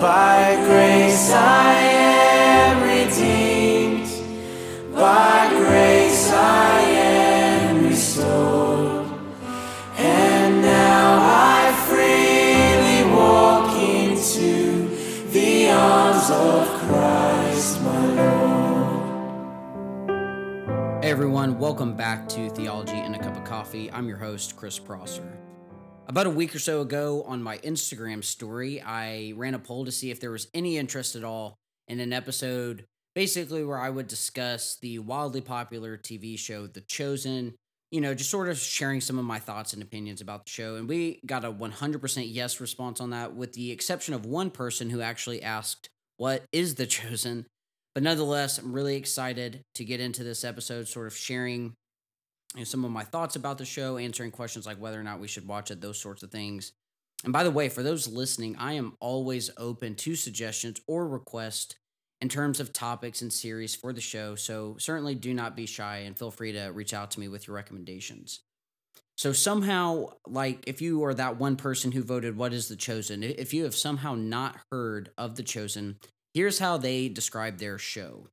By grace I am redeemed. By grace I am restored. And now I freely walk into the arms of Christ my Lord. Hey everyone, welcome back to Theology and a Cup of Coffee. I'm your host, Chris Prosser. About a week or so ago on my Instagram story, I ran a poll to see if there was any interest at all in an episode basically where I would discuss the wildly popular TV show The Chosen, you know, just sort of sharing some of my thoughts and opinions about the show. And we got a 100% yes response on that, with the exception of one person who actually asked, What is The Chosen? But nonetheless, I'm really excited to get into this episode, sort of sharing you know, some of my thoughts about the show, answering questions like whether or not we should watch it, those sorts of things. And by the way, for those listening, I am always open to suggestions or requests in terms of topics and series for the show. So certainly do not be shy and feel free to reach out to me with your recommendations. So somehow, like if you are that one person who voted what is the chosen, if you have somehow not heard of the chosen, here's how they describe their show.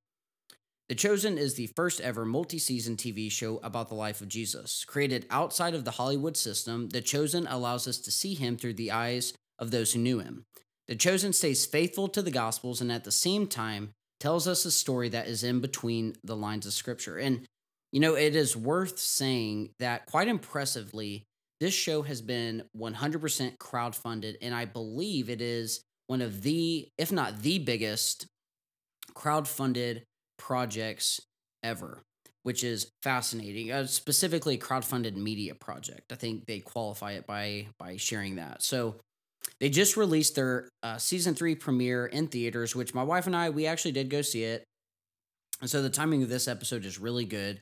The Chosen is the first ever multi season TV show about the life of Jesus. Created outside of the Hollywood system, The Chosen allows us to see him through the eyes of those who knew him. The Chosen stays faithful to the Gospels and at the same time tells us a story that is in between the lines of Scripture. And, you know, it is worth saying that quite impressively, this show has been 100% crowdfunded, and I believe it is one of the, if not the biggest, crowdfunded projects ever, which is fascinating. Uh, specifically, crowdfunded media project. I think they qualify it by by sharing that. So they just released their uh, season three premiere in theaters, which my wife and I we actually did go see it. And so the timing of this episode is really good.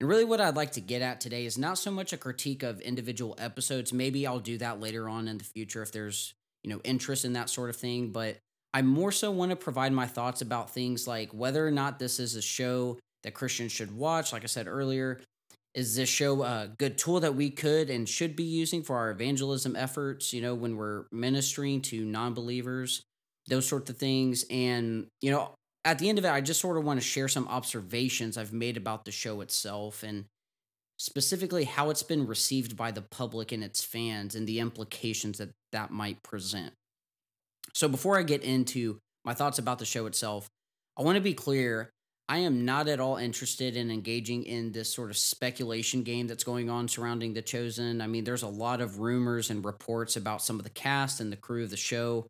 And really, what I'd like to get at today is not so much a critique of individual episodes. Maybe I'll do that later on in the future if there's you know interest in that sort of thing. But I more so want to provide my thoughts about things like whether or not this is a show that Christians should watch. Like I said earlier, is this show a good tool that we could and should be using for our evangelism efforts, you know, when we're ministering to non believers, those sorts of things. And, you know, at the end of it, I just sort of want to share some observations I've made about the show itself and specifically how it's been received by the public and its fans and the implications that that might present. So before I get into my thoughts about the show itself, I want to be clear. I am not at all interested in engaging in this sort of speculation game that's going on surrounding The Chosen. I mean, there's a lot of rumors and reports about some of the cast and the crew of the show.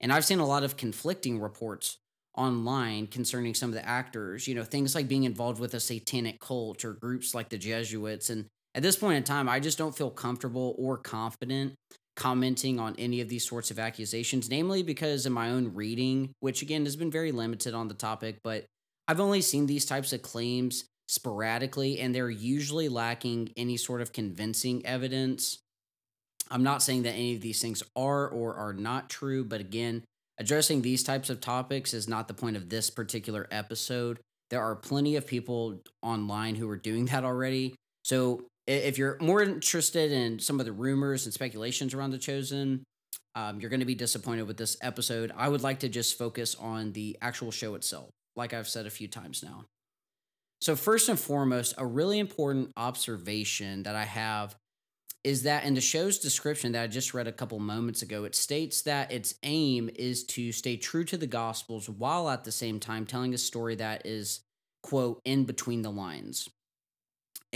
And I've seen a lot of conflicting reports online concerning some of the actors, you know, things like being involved with a satanic cult or groups like the Jesuits. And at this point in time, I just don't feel comfortable or confident commenting on any of these sorts of accusations, namely because in my own reading, which again has been very limited on the topic, but I've only seen these types of claims sporadically and they're usually lacking any sort of convincing evidence. I'm not saying that any of these things are or are not true, but again, addressing these types of topics is not the point of this particular episode. There are plenty of people online who are doing that already. So if you're more interested in some of the rumors and speculations around the chosen um, you're going to be disappointed with this episode. I would like to just focus on the actual show itself like i've said a few times now. So first and foremost a really important observation that i have is that in the show's description that i just read a couple moments ago it states that its aim is to stay true to the gospels while at the same time telling a story that is quote in between the lines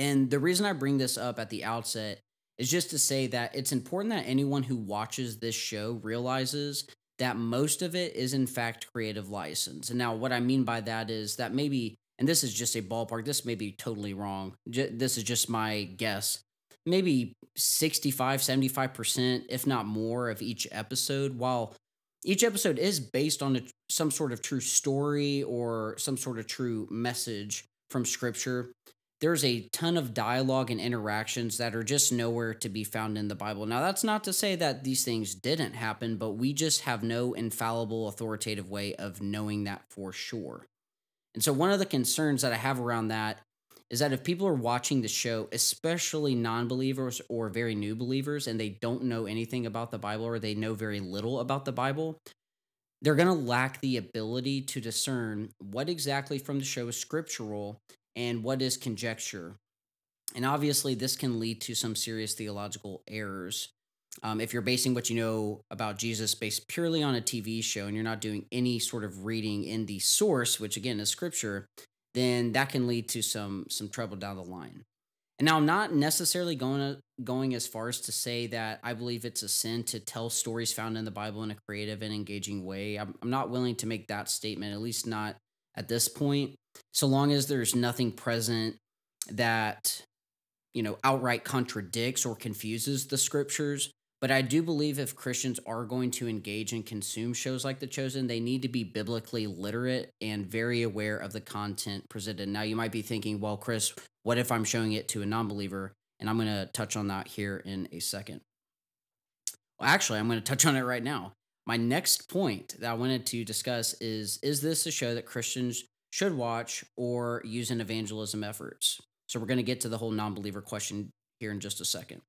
and the reason I bring this up at the outset is just to say that it's important that anyone who watches this show realizes that most of it is in fact creative license. And now what I mean by that is that maybe and this is just a ballpark, this may be totally wrong. This is just my guess. Maybe 65, 75%, if not more, of each episode, while each episode is based on a, some sort of true story or some sort of true message from scripture there's a ton of dialogue and interactions that are just nowhere to be found in the Bible. Now, that's not to say that these things didn't happen, but we just have no infallible, authoritative way of knowing that for sure. And so, one of the concerns that I have around that is that if people are watching the show, especially non believers or very new believers, and they don't know anything about the Bible or they know very little about the Bible, they're going to lack the ability to discern what exactly from the show is scriptural and what is conjecture. And obviously, this can lead to some serious theological errors. Um, if you're basing what you know about Jesus based purely on a TV show and you're not doing any sort of reading in the source, which again is scripture, then that can lead to some some trouble down the line. And now I'm not necessarily going to, going as far as to say that I believe it's a sin to tell stories found in the Bible in a creative and engaging way. I'm, I'm not willing to make that statement, at least not at this point. So long as there's nothing present that you know outright contradicts or confuses the scriptures, but I do believe if Christians are going to engage and consume shows like The Chosen, they need to be biblically literate and very aware of the content presented. Now, you might be thinking, well, Chris, what if I'm showing it to a non believer? And I'm going to touch on that here in a second. Well, actually, I'm going to touch on it right now. My next point that I wanted to discuss is Is this a show that Christians should watch or use in evangelism efforts? So, we're going to get to the whole non believer question here in just a second.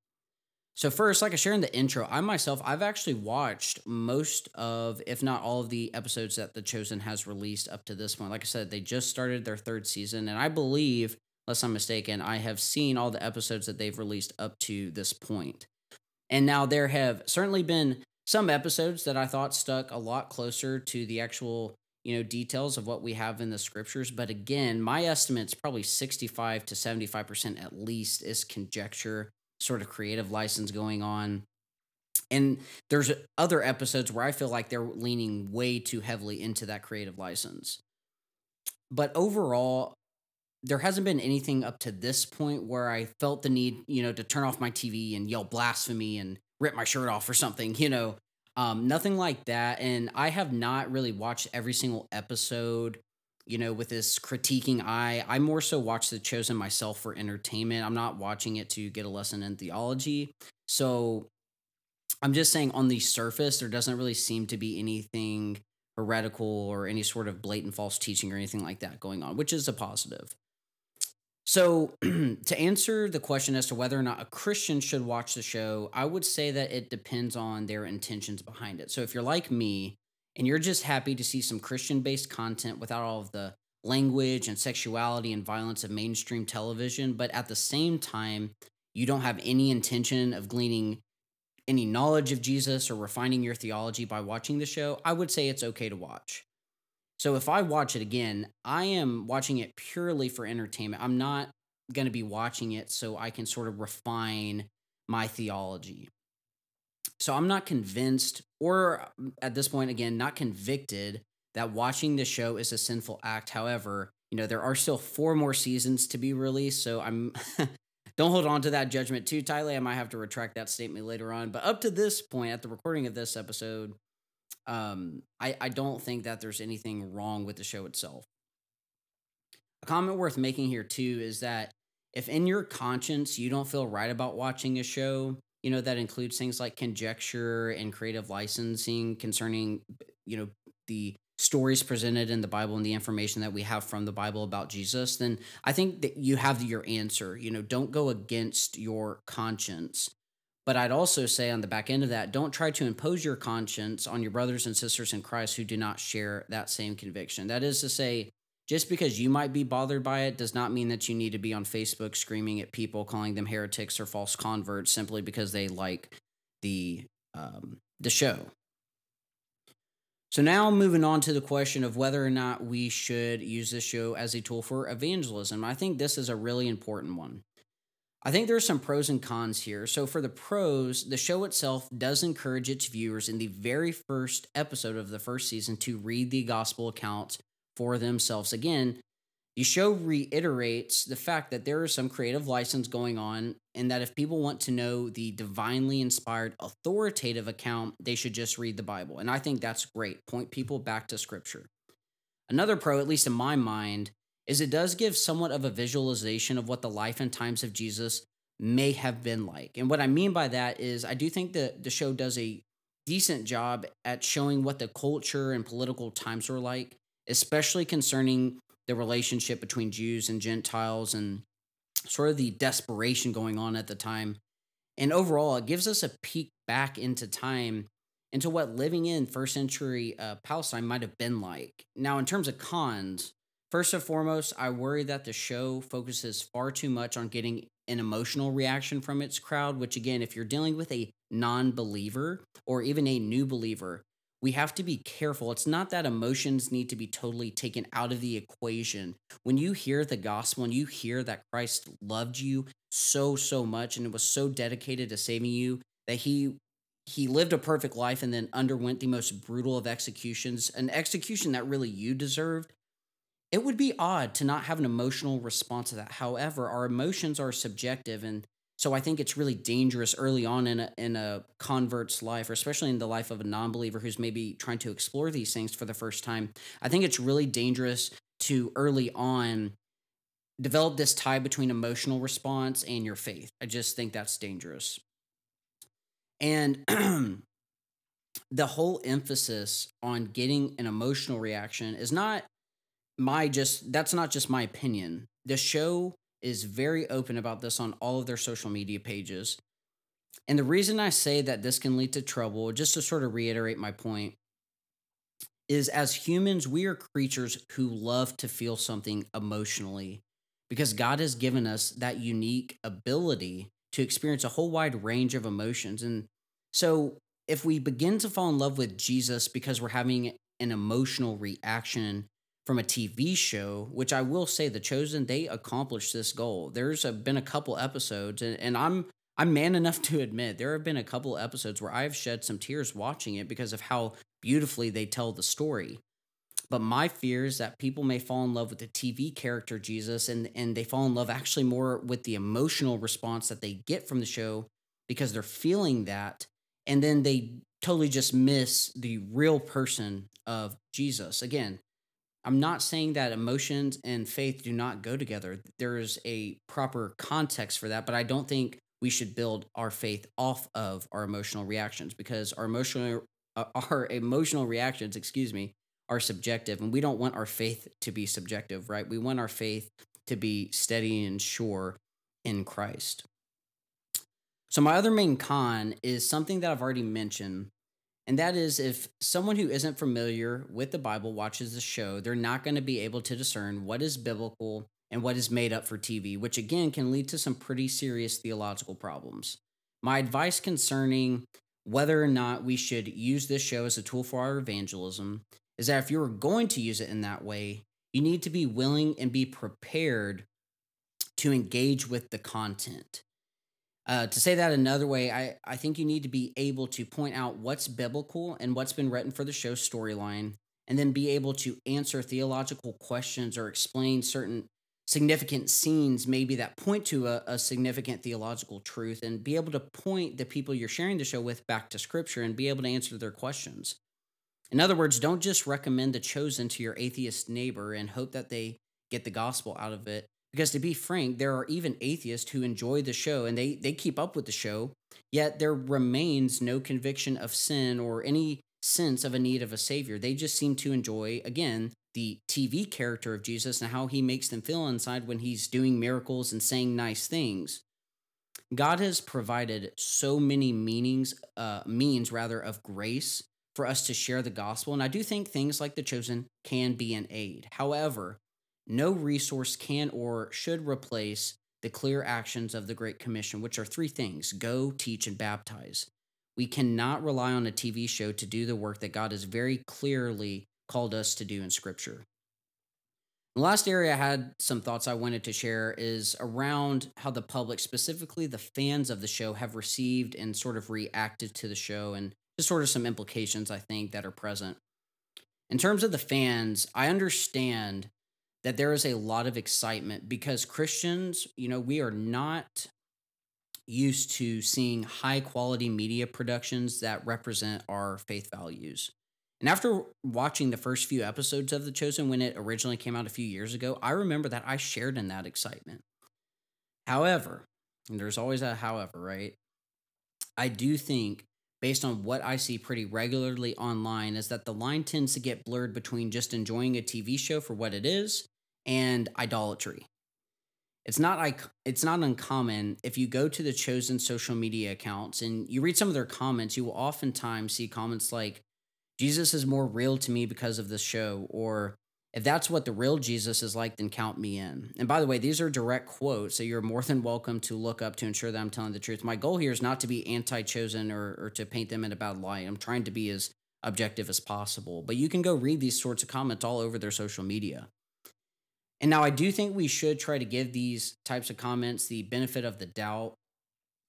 So first, like I shared in the intro, I myself, I've actually watched most of, if not all of the episodes that The Chosen has released up to this point. Like I said, they just started their third season, and I believe, unless I'm mistaken, I have seen all the episodes that they've released up to this point. And now there have certainly been some episodes that I thought stuck a lot closer to the actual, you know, details of what we have in the scriptures. But again, my estimate's probably 65 to 75% at least is conjecture sort of creative license going on. And there's other episodes where I feel like they're leaning way too heavily into that creative license. But overall, there hasn't been anything up to this point where I felt the need, you know, to turn off my TV and yell blasphemy and rip my shirt off or something, you know. Um, nothing like that. And I have not really watched every single episode you know, with this critiquing eye. I more so watch The Chosen myself for entertainment. I'm not watching it to get a lesson in theology. So I'm just saying, on the surface, there doesn't really seem to be anything heretical or any sort of blatant false teaching or anything like that going on, which is a positive. So, to answer the question as to whether or not a Christian should watch the show, I would say that it depends on their intentions behind it. So, if you're like me, and you're just happy to see some Christian based content without all of the language and sexuality and violence of mainstream television, but at the same time, you don't have any intention of gleaning any knowledge of Jesus or refining your theology by watching the show, I would say it's okay to watch. So if I watch it again, I am watching it purely for entertainment. I'm not going to be watching it so I can sort of refine my theology. So I'm not convinced, or mm, at this point, again, not convicted that watching the show is a sinful act. However, you know, there are still four more seasons to be released. So I'm. don't hold on to that judgment too tightly. I might have to retract that statement later on. But up to this point, at the recording of this episode, um, I, I don't think that there's anything wrong with the show itself. A comment worth making here too is that if in your conscience you don't feel right about watching a show, you know that includes things like conjecture and creative licensing concerning you know the stories presented in the bible and the information that we have from the bible about jesus then i think that you have your answer you know don't go against your conscience but i'd also say on the back end of that don't try to impose your conscience on your brothers and sisters in christ who do not share that same conviction that is to say just because you might be bothered by it does not mean that you need to be on Facebook screaming at people, calling them heretics or false converts simply because they like the um, the show. So now moving on to the question of whether or not we should use this show as a tool for evangelism. I think this is a really important one. I think there's some pros and cons here. So for the pros, the show itself does encourage its viewers in the very first episode of the first season to read the gospel accounts for themselves. Again, the show reiterates the fact that there is some creative license going on, and that if people want to know the divinely inspired, authoritative account, they should just read the Bible. And I think that's great. Point people back to scripture. Another pro, at least in my mind, is it does give somewhat of a visualization of what the life and times of Jesus may have been like. And what I mean by that is, I do think that the show does a decent job at showing what the culture and political times were like especially concerning the relationship between Jews and Gentiles and sort of the desperation going on at the time. And overall, it gives us a peek back into time into what living in first century uh, Palestine might have been like. Now, in terms of cons, first and foremost, I worry that the show focuses far too much on getting an emotional reaction from its crowd, which, again, if you're dealing with a non believer or even a new believer, we have to be careful. It's not that emotions need to be totally taken out of the equation. When you hear the gospel and you hear that Christ loved you so, so much and was so dedicated to saving you that he he lived a perfect life and then underwent the most brutal of executions, an execution that really you deserved, it would be odd to not have an emotional response to that. However, our emotions are subjective and so I think it's really dangerous early on in a in a convert's life, or especially in the life of a non-believer who's maybe trying to explore these things for the first time. I think it's really dangerous to early on develop this tie between emotional response and your faith. I just think that's dangerous. And the whole emphasis on getting an emotional reaction is not my just that's not just my opinion. The show is very open about this on all of their social media pages. And the reason I say that this can lead to trouble, just to sort of reiterate my point, is as humans, we are creatures who love to feel something emotionally because God has given us that unique ability to experience a whole wide range of emotions. And so if we begin to fall in love with Jesus because we're having an emotional reaction from a TV show, which I will say, The Chosen, they accomplished this goal. There's a, been a couple episodes, and, and I'm I'm man enough to admit there have been a couple episodes where I've shed some tears watching it because of how beautifully they tell the story. But my fear is that people may fall in love with the TV character Jesus and, and they fall in love actually more with the emotional response that they get from the show because they're feeling that. And then they totally just miss the real person of Jesus. Again, I'm not saying that emotions and faith do not go together. There is a proper context for that, but I don't think we should build our faith off of our emotional reactions because our emotional uh, our emotional reactions, excuse me, are subjective and we don't want our faith to be subjective, right? We want our faith to be steady and sure in Christ. So my other main con is something that I've already mentioned and that is if someone who isn't familiar with the Bible watches the show, they're not going to be able to discern what is biblical and what is made up for TV, which again can lead to some pretty serious theological problems. My advice concerning whether or not we should use this show as a tool for our evangelism is that if you're going to use it in that way, you need to be willing and be prepared to engage with the content. Uh, to say that another way, I, I think you need to be able to point out what's biblical and what's been written for the show storyline, and then be able to answer theological questions or explain certain significant scenes, maybe that point to a, a significant theological truth, and be able to point the people you're sharing the show with back to scripture and be able to answer their questions. In other words, don't just recommend the chosen to your atheist neighbor and hope that they get the gospel out of it because to be frank, there are even atheists who enjoy the show and they, they keep up with the show, yet there remains no conviction of sin or any sense of a need of a savior. They just seem to enjoy, again, the TV character of Jesus and how he makes them feel inside when he's doing miracles and saying nice things. God has provided so many meanings, uh, means rather, of grace for us to share the gospel. And I do think things like the chosen can be an aid. However, no resource can or should replace the clear actions of the Great Commission, which are three things go, teach, and baptize. We cannot rely on a TV show to do the work that God has very clearly called us to do in Scripture. The last area I had some thoughts I wanted to share is around how the public, specifically the fans of the show, have received and sort of reacted to the show, and just sort of some implications I think that are present. In terms of the fans, I understand that there is a lot of excitement because Christians, you know, we are not used to seeing high quality media productions that represent our faith values. And after watching the first few episodes of The Chosen when it originally came out a few years ago, I remember that I shared in that excitement. However, and there's always a however, right? I do think, based on what I see pretty regularly online, is that the line tends to get blurred between just enjoying a TV show for what it is and idolatry. it's not it's not uncommon if you go to the chosen social media accounts and you read some of their comments, you will oftentimes see comments like Jesus is more real to me because of this show or if that's what the real Jesus is like, then count me in. And by the way, these are direct quotes, so you're more than welcome to look up to ensure that I'm telling the truth. My goal here is not to be anti chosen or, or to paint them in a bad light. I'm trying to be as objective as possible. But you can go read these sorts of comments all over their social media. And now I do think we should try to give these types of comments the benefit of the doubt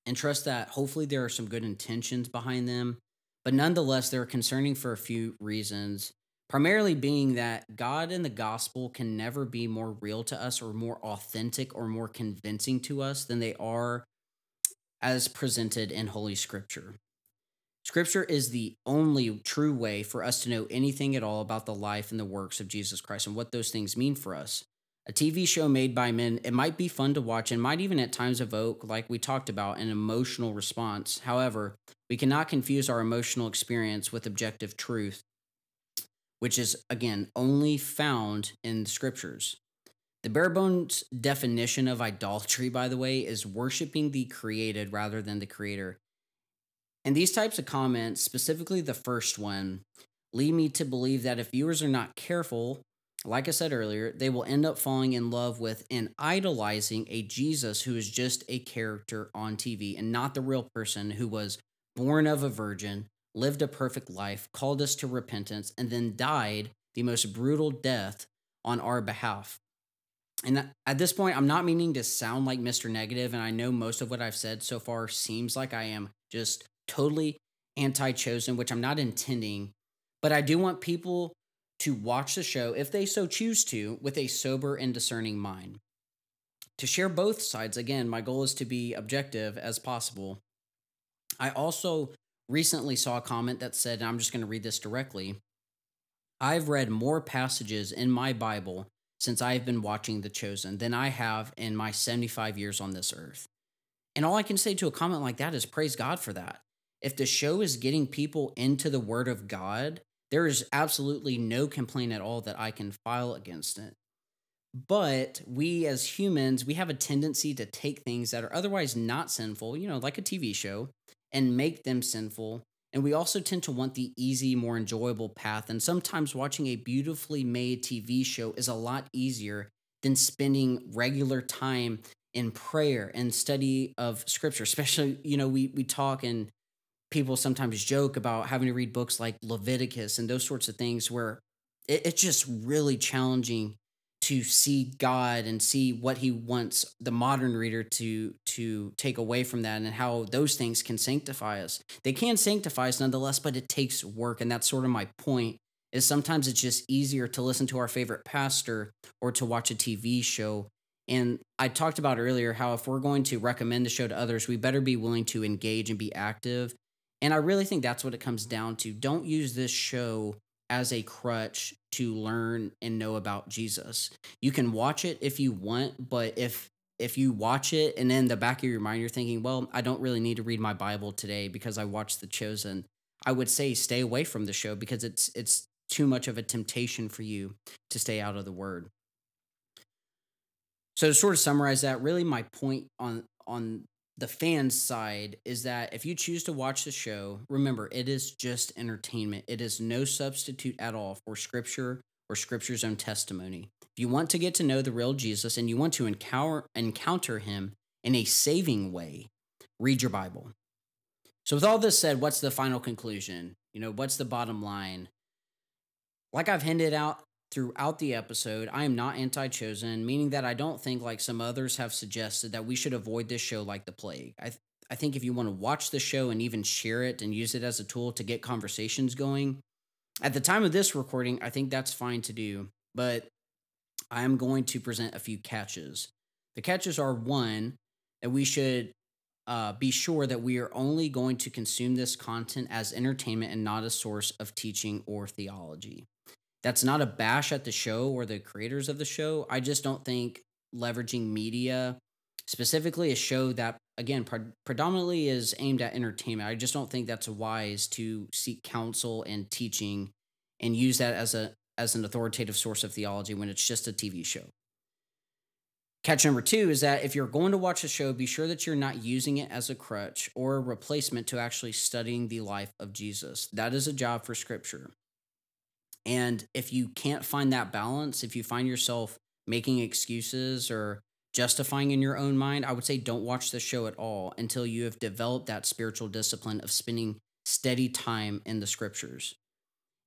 and trust that hopefully there are some good intentions behind them. But nonetheless, they're concerning for a few reasons. Primarily being that God and the gospel can never be more real to us or more authentic or more convincing to us than they are as presented in Holy Scripture. Scripture is the only true way for us to know anything at all about the life and the works of Jesus Christ and what those things mean for us a TV show made by men, it might be fun to watch and might even at times evoke, like we talked about, an emotional response. However, we cannot confuse our emotional experience with objective truth, which is, again, only found in the scriptures. The bare bones definition of idolatry, by the way, is worshiping the created rather than the creator. And these types of comments, specifically the first one, lead me to believe that if viewers are not careful, like I said earlier, they will end up falling in love with and idolizing a Jesus who is just a character on TV and not the real person who was born of a virgin, lived a perfect life, called us to repentance, and then died the most brutal death on our behalf. And at this point, I'm not meaning to sound like Mr. Negative, and I know most of what I've said so far seems like I am just totally anti chosen, which I'm not intending. But I do want people to watch the show, if they so choose to, with a sober and discerning mind. To share both sides, again, my goal is to be objective as possible. I also recently saw a comment that said, and I'm just going to read this directly I've read more passages in my Bible since I've been watching The Chosen than I have in my 75 years on this earth. And all I can say to a comment like that is praise God for that. If the show is getting people into the Word of God, there is absolutely no complaint at all that I can file against it. But we as humans, we have a tendency to take things that are otherwise not sinful, you know, like a TV show, and make them sinful. And we also tend to want the easy, more enjoyable path. And sometimes watching a beautifully made TV show is a lot easier than spending regular time in prayer and study of scripture. Especially, you know, we we talk and people sometimes joke about having to read books like Leviticus and those sorts of things where it, it's just really challenging to see God and see what he wants the modern reader to to take away from that and how those things can sanctify us. They can sanctify us nonetheless, but it takes work and that's sort of my point. Is sometimes it's just easier to listen to our favorite pastor or to watch a TV show. And I talked about earlier how if we're going to recommend the show to others, we better be willing to engage and be active and I really think that's what it comes down to. Don't use this show as a crutch to learn and know about Jesus. You can watch it if you want, but if if you watch it and in the back of your mind you're thinking, "Well, I don't really need to read my Bible today because I watched The Chosen." I would say stay away from the show because it's it's too much of a temptation for you to stay out of the word. So to sort of summarize that, really my point on on the fans side is that if you choose to watch the show, remember it is just entertainment. It is no substitute at all for scripture or scripture's own testimony. If you want to get to know the real Jesus and you want to encounter encounter him in a saving way, read your Bible. So with all this said, what's the final conclusion? You know, what's the bottom line? Like I've hinted out throughout the episode, I am not anti chosen, meaning that I don't think, like some others have suggested, that we should avoid this show like the plague. I, th- I think if you want to watch the show and even share it and use it as a tool to get conversations going, at the time of this recording, I think that's fine to do. But I am going to present a few catches. The catches are one, that we should uh, be sure that we are only going to consume this content as entertainment and not a source of teaching or theology. That's not a bash at the show or the creators of the show. I just don't think leveraging media, specifically a show that again pre- predominantly is aimed at entertainment. I just don't think that's wise to seek counsel and teaching and use that as a as an authoritative source of theology when it's just a TV show. Catch number two is that if you're going to watch a show, be sure that you're not using it as a crutch or a replacement to actually studying the life of Jesus. That is a job for scripture. And if you can't find that balance, if you find yourself making excuses or justifying in your own mind, I would say don't watch the show at all until you have developed that spiritual discipline of spending steady time in the scriptures.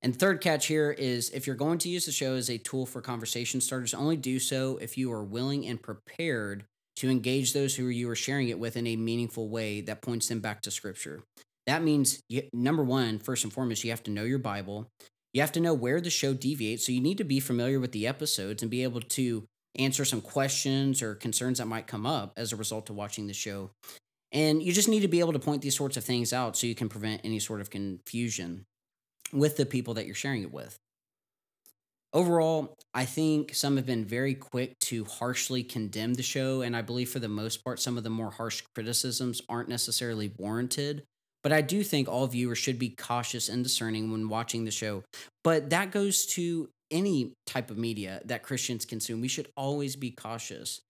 And third catch here is if you're going to use the show as a tool for conversation starters, only do so if you are willing and prepared to engage those who you are sharing it with in a meaningful way that points them back to scripture. That means, you, number one, first and foremost, you have to know your Bible. You have to know where the show deviates. So you need to be familiar with the episodes and be able to answer some questions or concerns that might come up as a result of watching the show. And you just need to be able to point these sorts of things out so you can prevent any sort of confusion with the people that you're sharing it with. Overall, I think some have been very quick to harshly condemn the show, and I believe for the most part, some of the more harsh criticisms aren't necessarily warranted. But I do think all viewers should be cautious and discerning when watching the show. But that goes to any type of media that Christians consume. We should always be cautious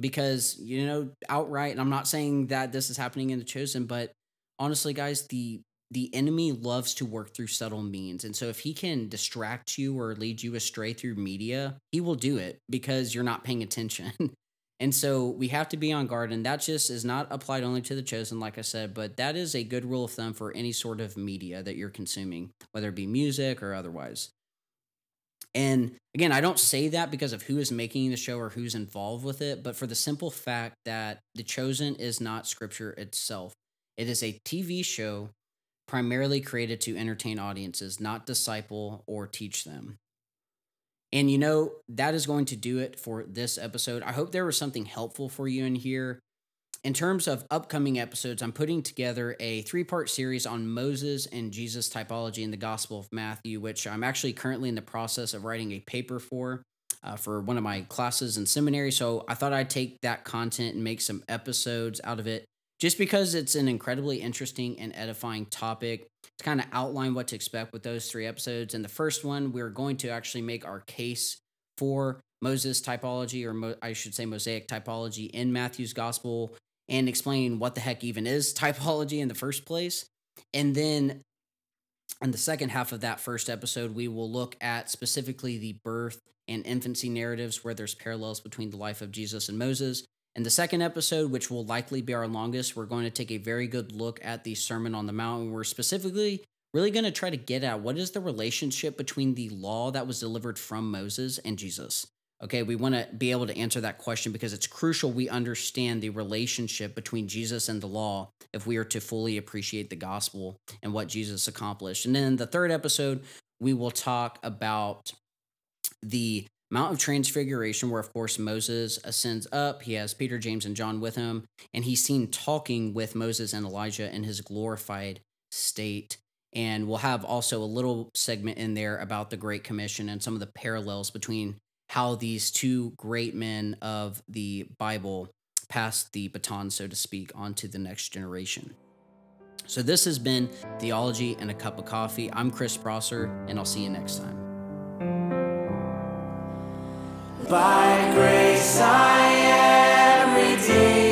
because, you know, outright, and I'm not saying that this is happening in The Chosen, but honestly, guys, the the enemy loves to work through subtle means. And so if he can distract you or lead you astray through media, he will do it because you're not paying attention. and so we have to be on guard. And that just is not applied only to the chosen, like I said, but that is a good rule of thumb for any sort of media that you're consuming, whether it be music or otherwise. And again, I don't say that because of who is making the show or who's involved with it, but for the simple fact that The Chosen is not scripture itself. It is a TV show primarily created to entertain audiences, not disciple or teach them. And you know, that is going to do it for this episode. I hope there was something helpful for you in here. In terms of upcoming episodes, I'm putting together a three part series on Moses and Jesus typology in the Gospel of Matthew, which I'm actually currently in the process of writing a paper for. Uh, for one of my classes in seminary. So I thought I'd take that content and make some episodes out of it just because it's an incredibly interesting and edifying topic to kind of outline what to expect with those three episodes. In the first one, we're going to actually make our case for Moses typology, or Mo- I should say Mosaic typology in Matthew's gospel, and explain what the heck even is typology in the first place. And then in the second half of that first episode, we will look at specifically the birth and infancy narratives where there's parallels between the life of Jesus and Moses. In the second episode, which will likely be our longest, we're going to take a very good look at the Sermon on the Mount. We're specifically really going to try to get at what is the relationship between the law that was delivered from Moses and Jesus. Okay, we want to be able to answer that question because it's crucial we understand the relationship between Jesus and the law if we are to fully appreciate the gospel and what Jesus accomplished. And then the third episode, we will talk about the Mount of Transfiguration, where of course Moses ascends up. He has Peter, James, and John with him, and he's seen talking with Moses and Elijah in his glorified state. And we'll have also a little segment in there about the Great Commission and some of the parallels between how these two great men of the Bible passed the baton, so to speak, onto the next generation. So, this has been Theology and a Cup of Coffee. I'm Chris Prosser, and I'll see you next time. By grace I am redeemed.